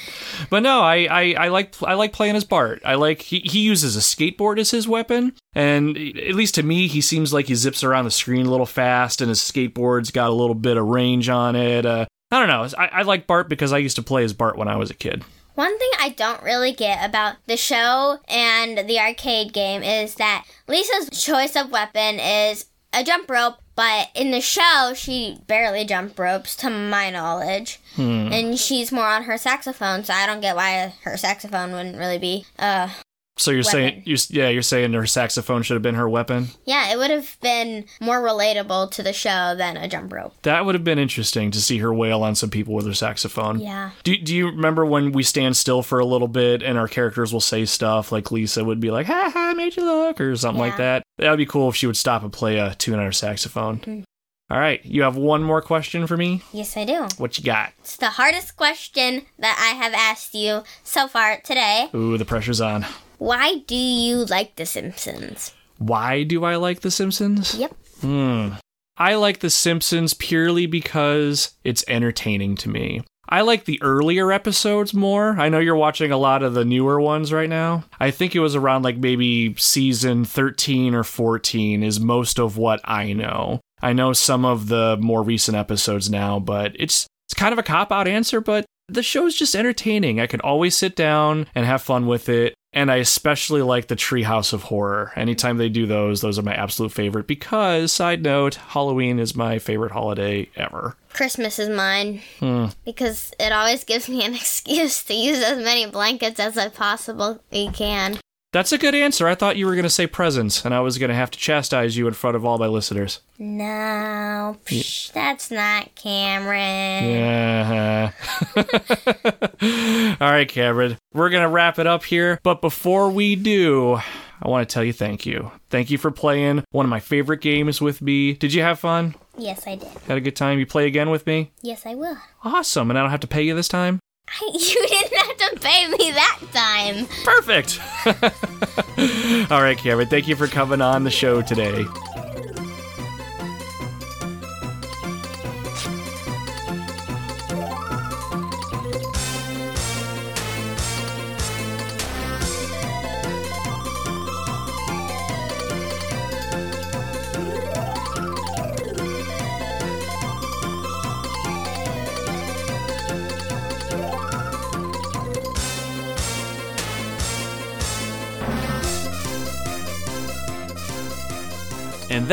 but no, I, I I like I like playing as Bart. I like he, he uses a skateboard as his weapon, and at least to me, he seems like he zips around the screen a little fast, and his skateboard's got a little bit of range on it. Uh, I don't know. I, I like Bart because I used to play as Bart when I was a kid. One thing I don't really get about the show and the arcade game is that Lisa's choice of weapon is a jump rope, but in the show, she barely jump ropes, to my knowledge. And she's more on her saxophone, so I don't get why her saxophone wouldn't really be. Uh, So you're saying you yeah you're saying her saxophone should have been her weapon. yeah, it would have been more relatable to the show than a jump rope. That would have been interesting to see her wail on some people with her saxophone. Yeah. Do, do you remember when we stand still for a little bit and our characters will say stuff like Lisa would be like, ha ha, I made you look, or something like that? That would be cool if she would stop and play a tune on her saxophone. Hmm. All right, you have one more question for me? Yes, I do. What you got? It's the hardest question that I have asked you so far today. Ooh, the pressure's on. Why do you like The Simpsons? Why do I like The Simpsons? Yep. Hmm. I like The Simpsons purely because it's entertaining to me. I like the earlier episodes more. I know you're watching a lot of the newer ones right now. I think it was around like maybe season 13 or 14 is most of what I know. I know some of the more recent episodes now, but it's it's kind of a cop out answer, but the show's just entertaining. I can always sit down and have fun with it. And I especially like the Treehouse of Horror. Anytime they do those, those are my absolute favorite because, side note, Halloween is my favorite holiday ever. Christmas is mine Hmm. because it always gives me an excuse to use as many blankets as I possibly can. That's a good answer. I thought you were going to say presents, and I was going to have to chastise you in front of all my listeners. No, psh, that's not Cameron. Yeah. all right, Cameron. We're going to wrap it up here. But before we do, I want to tell you thank you. Thank you for playing one of my favorite games with me. Did you have fun? Yes, I did. Had a good time? You play again with me? Yes, I will. Awesome. And I don't have to pay you this time? You didn't have to pay me that time. Perfect. All right, Cameron. Thank you for coming on the show today.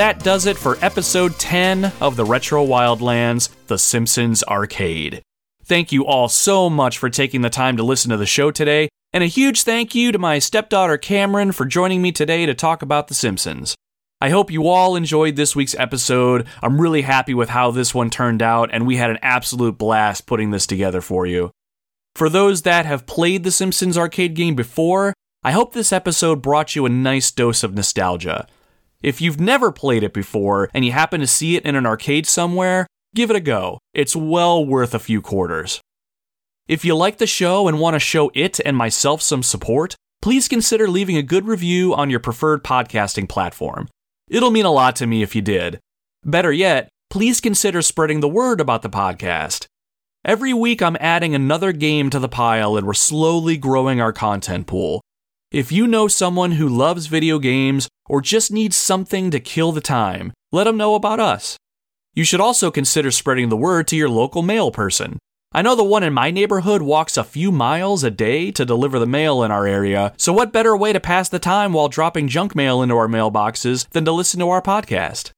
That does it for episode 10 of the Retro Wildlands The Simpsons Arcade. Thank you all so much for taking the time to listen to the show today, and a huge thank you to my stepdaughter Cameron for joining me today to talk about The Simpsons. I hope you all enjoyed this week's episode. I'm really happy with how this one turned out, and we had an absolute blast putting this together for you. For those that have played the Simpsons arcade game before, I hope this episode brought you a nice dose of nostalgia. If you've never played it before and you happen to see it in an arcade somewhere, give it a go. It's well worth a few quarters. If you like the show and want to show it and myself some support, please consider leaving a good review on your preferred podcasting platform. It'll mean a lot to me if you did. Better yet, please consider spreading the word about the podcast. Every week, I'm adding another game to the pile and we're slowly growing our content pool. If you know someone who loves video games or just needs something to kill the time, let them know about us. You should also consider spreading the word to your local mail person. I know the one in my neighborhood walks a few miles a day to deliver the mail in our area, so what better way to pass the time while dropping junk mail into our mailboxes than to listen to our podcast?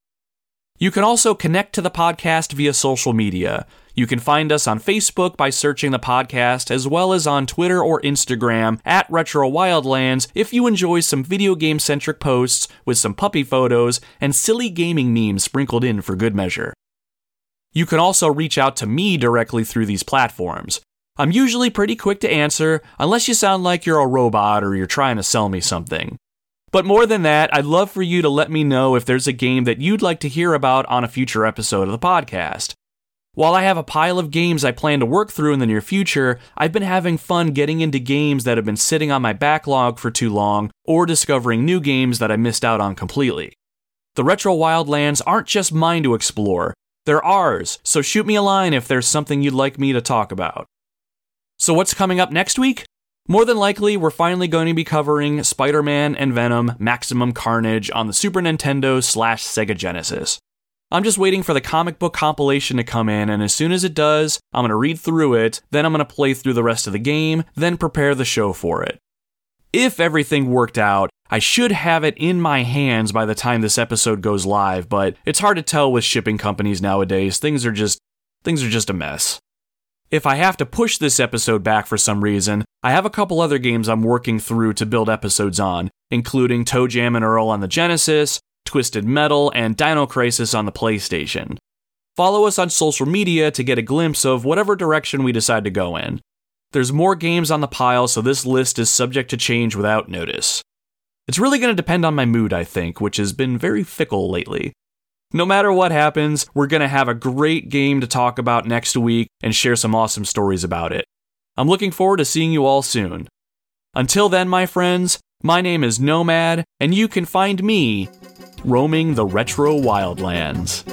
You can also connect to the podcast via social media. You can find us on Facebook by searching the podcast, as well as on Twitter or Instagram at Retro Wildlands if you enjoy some video game centric posts with some puppy photos and silly gaming memes sprinkled in for good measure. You can also reach out to me directly through these platforms. I'm usually pretty quick to answer, unless you sound like you're a robot or you're trying to sell me something. But more than that, I'd love for you to let me know if there's a game that you'd like to hear about on a future episode of the podcast. While I have a pile of games I plan to work through in the near future, I've been having fun getting into games that have been sitting on my backlog for too long, or discovering new games that I missed out on completely. The Retro Wildlands aren't just mine to explore, they're ours, so shoot me a line if there's something you'd like me to talk about. So, what's coming up next week? More than likely, we're finally going to be covering Spider Man and Venom Maximum Carnage on the Super Nintendo slash Sega Genesis. I'm just waiting for the comic book compilation to come in, and as soon as it does, I'm going to read through it, then I'm going to play through the rest of the game, then prepare the show for it. If everything worked out, I should have it in my hands by the time this episode goes live, but it's hard to tell with shipping companies nowadays. Things are just things are just a mess. If I have to push this episode back for some reason, I have a couple other games I'm working through to build episodes on, including ToeJam and Earl on the Genesis, Twisted Metal, and Dino Crisis on the PlayStation. Follow us on social media to get a glimpse of whatever direction we decide to go in. There's more games on the pile, so this list is subject to change without notice. It's really going to depend on my mood, I think, which has been very fickle lately. No matter what happens, we're going to have a great game to talk about next week and share some awesome stories about it. I'm looking forward to seeing you all soon. Until then, my friends, my name is Nomad, and you can find me roaming the retro wildlands.